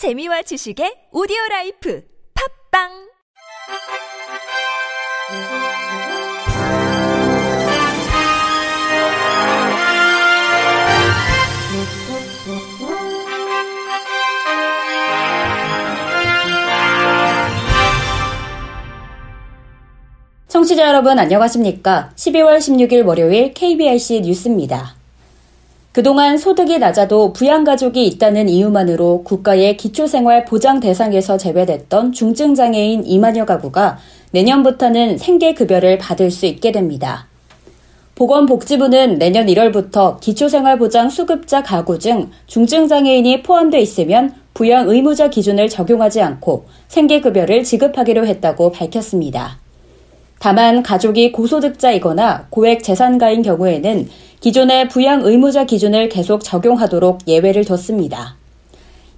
재미와 지식의 오디오 라이프 팝빵 청취자 여러분 안녕하십니까? 12월 16일 월요일 KBRC 뉴스입니다. 그동안 소득이 낮아도 부양가족이 있다는 이유만으로 국가의 기초생활 보장 대상에서 제외됐던 중증장애인 2만여 가구가 내년부터는 생계급여를 받을 수 있게 됩니다. 보건복지부는 내년 1월부터 기초생활보장 수급자 가구 중 중증장애인이 포함되어 있으면 부양 의무자 기준을 적용하지 않고 생계급여를 지급하기로 했다고 밝혔습니다. 다만 가족이 고소득자이거나 고액 재산가인 경우에는 기존의 부양 의무자 기준을 계속 적용하도록 예외를 뒀습니다.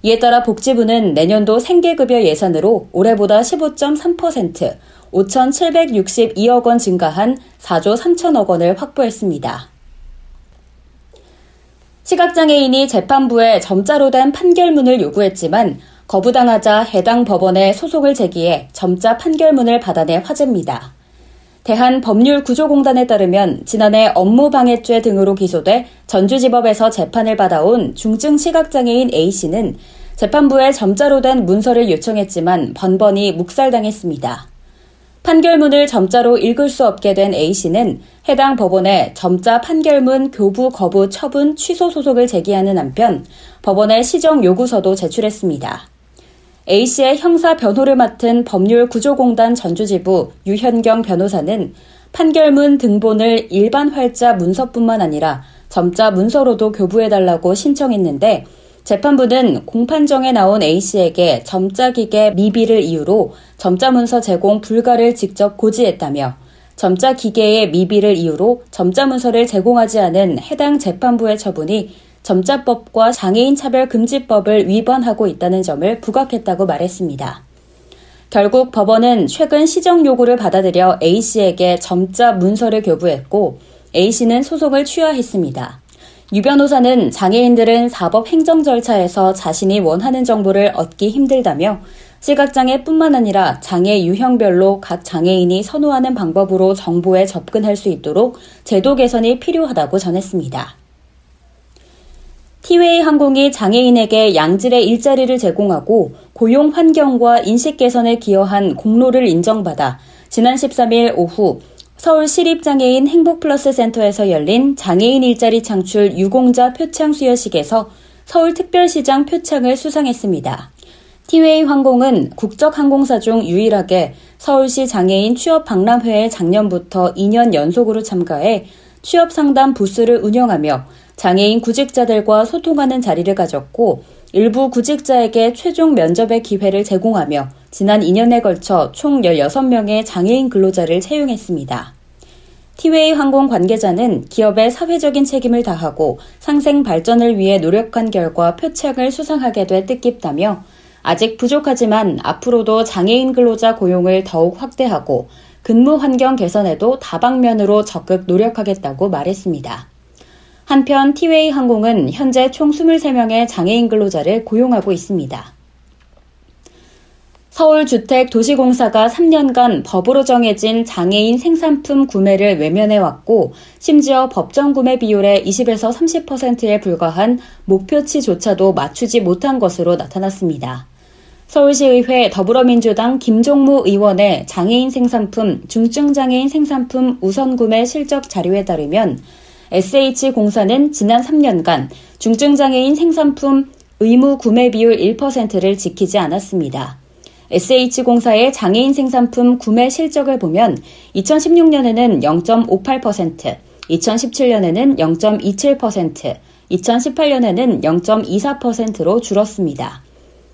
이에 따라 복지부는 내년도 생계급여 예산으로 올해보다 15.3% 5,762억 원 증가한 4조 3천억 원을 확보했습니다. 시각장애인이 재판부에 점자로 된 판결문을 요구했지만 거부당하자 해당 법원에 소송을 제기해 점자 판결문을 받아내 화제입니다. 대한법률구조공단에 따르면 지난해 업무방해죄 등으로 기소돼 전주지법에서 재판을 받아온 중증 시각장애인 A씨는 재판부에 점자로 된 문서를 요청했지만 번번이 묵살당했습니다. 판결문을 점자로 읽을 수 없게 된 A씨는 해당 법원에 점자 판결문 교부 거부 처분 취소 소송을 제기하는 한편 법원에 시정 요구서도 제출했습니다. A씨의 형사 변호를 맡은 법률구조공단 전주지부 유현경 변호사는 판결문 등본을 일반 활자 문서뿐만 아니라 점자 문서로도 교부해달라고 신청했는데 재판부는 공판정에 나온 A씨에게 점자 기계 미비를 이유로 점자 문서 제공 불가를 직접 고지했다며 점자 기계의 미비를 이유로 점자 문서를 제공하지 않은 해당 재판부의 처분이 점자법과 장애인 차별 금지법을 위반하고 있다는 점을 부각했다고 말했습니다. 결국 법원은 최근 시정 요구를 받아들여 A씨에게 점자 문서를 교부했고 A씨는 소송을 취하했습니다. 유 변호사는 장애인들은 사법 행정 절차에서 자신이 원하는 정보를 얻기 힘들다며 시각장애뿐만 아니라 장애 유형별로 각 장애인이 선호하는 방법으로 정보에 접근할 수 있도록 제도 개선이 필요하다고 전했습니다. 티웨이 항공이 장애인에게 양질의 일자리를 제공하고 고용 환경과 인식 개선에 기여한 공로를 인정받아 지난 13일 오후 서울 시립장애인 행복플러스 센터에서 열린 장애인 일자리 창출 유공자 표창 수여식에서 서울특별시장 표창을 수상했습니다. 티웨이 항공은 국적 항공사 중 유일하게 서울시 장애인 취업 박람회에 작년부터 2년 연속으로 참가해 취업 상담 부스를 운영하며 장애인 구직자들과 소통하는 자리를 가졌고 일부 구직자에게 최종 면접의 기회를 제공하며 지난 2년에 걸쳐 총 16명의 장애인 근로자를 채용했습니다. 티웨이 항공 관계자는 기업의 사회적인 책임을 다하고 상생 발전을 위해 노력한 결과 표창을 수상하게 돼 뜻깊다며 아직 부족하지만 앞으로도 장애인 근로자 고용을 더욱 확대하고 근무 환경 개선에도 다방면으로 적극 노력하겠다고 말했습니다. 한편 티웨이 항공은 현재 총 23명의 장애인 근로자를 고용하고 있습니다. 서울주택도시공사가 3년간 법으로 정해진 장애인 생산품 구매를 외면해왔고 심지어 법정 구매 비율의 20에서 30%에 불과한 목표치조차도 맞추지 못한 것으로 나타났습니다. 서울시의회 더불어민주당 김종무 의원의 장애인 생산품, 중증장애인 생산품 우선구매 실적 자료에 따르면 SH공사는 지난 3년간 중증장애인 생산품 의무 구매 비율 1%를 지키지 않았습니다. SH공사의 장애인 생산품 구매 실적을 보면 2016년에는 0.58%, 2017년에는 0.27%, 2018년에는 0.24%로 줄었습니다.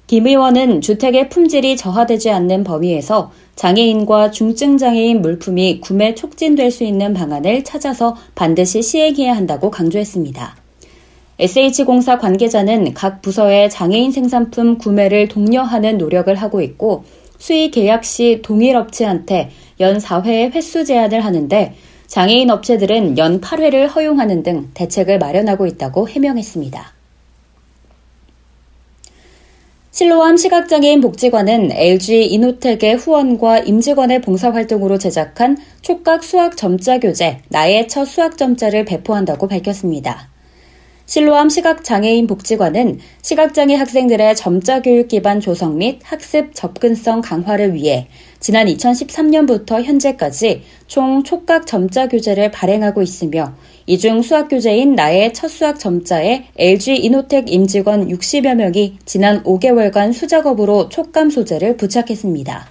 김 의원은 주택의 품질이 저하되지 않는 범위에서 장애인과 중증장애인 물품이 구매 촉진될 수 있는 방안을 찾아서 반드시 시행해야 한다고 강조했습니다. SH공사 관계자는 각 부서의 장애인 생산품 구매를 독려하는 노력을 하고 있고 수의 계약 시 동일 업체한테 연 4회의 횟수 제한을 하는데 장애인 업체들은 연 8회를 허용하는 등 대책을 마련하고 있다고 해명했습니다. 실로암 시각장애인 복지관은 LG 이노텍의 후원과 임직원의 봉사활동으로 제작한 촉각 수학 점자 교재 나의 첫 수학 점자를 배포한다고 밝혔습니다. 실로암 시각장애인 복지관은 시각장애 학생들의 점자 교육 기반 조성 및 학습 접근성 강화를 위해 지난 2013년부터 현재까지 총 촉각 점자 교재를 발행하고 있으며 이 중 수학 교재인 나의 첫 수학 점자에 LG 이노텍 임직원 60여 명이 지난 5개월간 수작업으로 촉감 소재를 부착했습니다.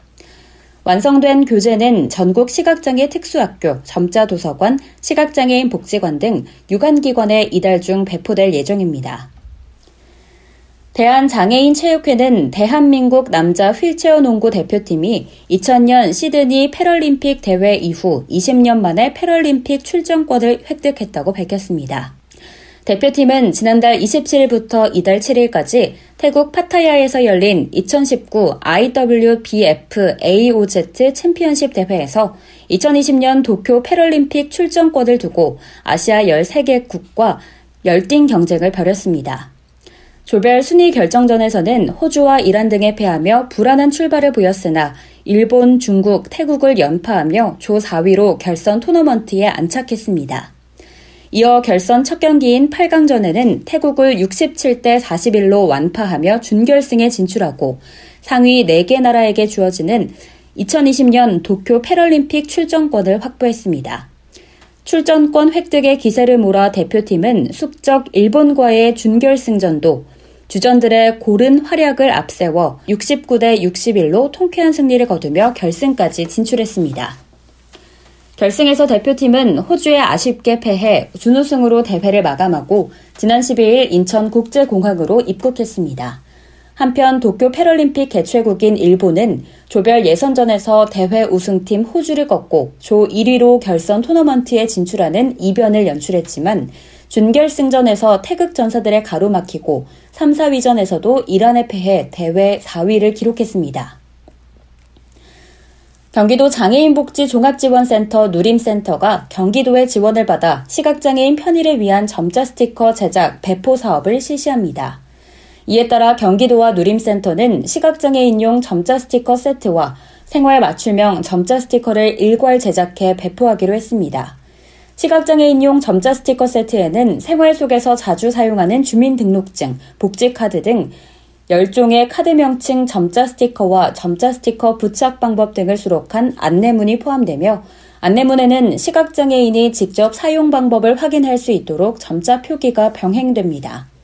완성된 교재는 전국 시각장애 특수학교, 점자도서관, 시각장애인 복지관 등 유관기관에 이달 중 배포될 예정입니다. 대한장애인체육회는 대한민국 남자 휠체어 농구 대표팀이 2000년 시드니 패럴림픽 대회 이후 20년 만에 패럴림픽 출전권을 획득했다고 밝혔습니다. 대표팀은 지난달 27일부터 이달 7일까지 태국 파타야에서 열린 2019 IWBF AOZ 챔피언십 대회에서 2020년 도쿄 패럴림픽 출전권을 두고 아시아 13개 국과 열띤 경쟁을 벌였습니다. 조별 순위 결정전에서는 호주와 이란 등에 패하며 불안한 출발을 보였으나 일본, 중국, 태국을 연파하며 조 4위로 결선 토너먼트에 안착했습니다. 이어 결선 첫 경기인 8강전에는 태국을 67대 41로 완파하며 준결승에 진출하고 상위 4개 나라에게 주어지는 2020년 도쿄 패럴림픽 출전권을 확보했습니다. 출전권 획득의 기세를 몰아 대표팀은 숙적 일본과의 준결승전도 주전들의 고른 활약을 앞세워 69대 61로 통쾌한 승리를 거두며 결승까지 진출했습니다. 결승에서 대표팀은 호주에 아쉽게 패해 준우승으로 대회를 마감하고 지난 12일 인천국제공항으로 입국했습니다. 한편 도쿄 패럴림픽 개최국인 일본은 조별 예선전에서 대회 우승팀 호주를 꺾고 조 1위로 결선 토너먼트에 진출하는 이변을 연출했지만 준결승전에서 태극 전사들의 가로막히고 3, 4위전에서도 이란에 패해 대회 4위를 기록했습니다. 경기도 장애인복지 종합지원센터 누림센터가 경기도의 지원을 받아 시각장애인 편의를 위한 점자 스티커 제작 배포 사업을 실시합니다. 이에 따라 경기도와 누림센터는 시각장애인용 점자 스티커 세트와 생활 맞춤형 점자 스티커를 일괄 제작해 배포하기로 했습니다. 시각장애인용 점자 스티커 세트에는 생활 속에서 자주 사용하는 주민등록증, 복지카드 등 10종의 카드 명칭 점자 스티커와 점자 스티커 부착 방법 등을 수록한 안내문이 포함되며 안내문에는 시각장애인이 직접 사용 방법을 확인할 수 있도록 점자 표기가 병행됩니다.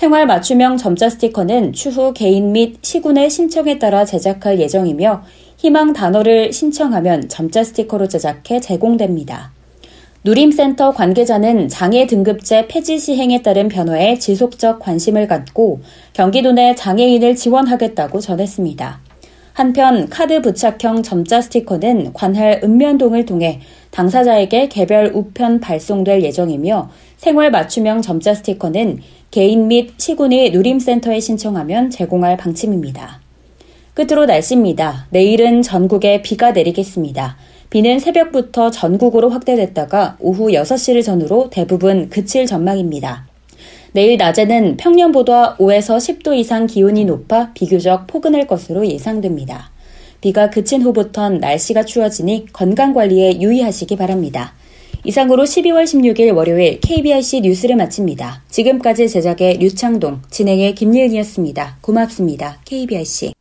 생활 맞춤형 점자 스티커는 추후 개인 및 시군의 신청에 따라 제작할 예정이며 희망 단어를 신청하면 점자 스티커로 제작해 제공됩니다. 누림센터 관계자는 장애 등급제 폐지 시행에 따른 변화에 지속적 관심을 갖고 경기도 내 장애인을 지원하겠다고 전했습니다. 한편 카드 부착형 점자 스티커는 관할 읍면동을 통해 당사자에게 개별 우편 발송될 예정이며 생활 맞춤형 점자 스티커는 개인 및 시군이 누림센터에 신청하면 제공할 방침입니다. 끝으로 날씨입니다. 내일은 전국에 비가 내리겠습니다. 비는 새벽부터 전국으로 확대됐다가 오후 6시를 전후로 대부분 그칠 전망입니다. 내일 낮에는 평년보다 5에서 10도 이상 기온이 높아 비교적 포근할 것으로 예상됩니다. 비가 그친 후부턴 날씨가 추워지니 건강관리에 유의하시기 바랍니다. 이상으로 12월 16일 월요일 KBRC 뉴스를 마칩니다. 지금까지 제작의 류창동, 진행의 김예은이었습니다. 고맙습니다. KBRC.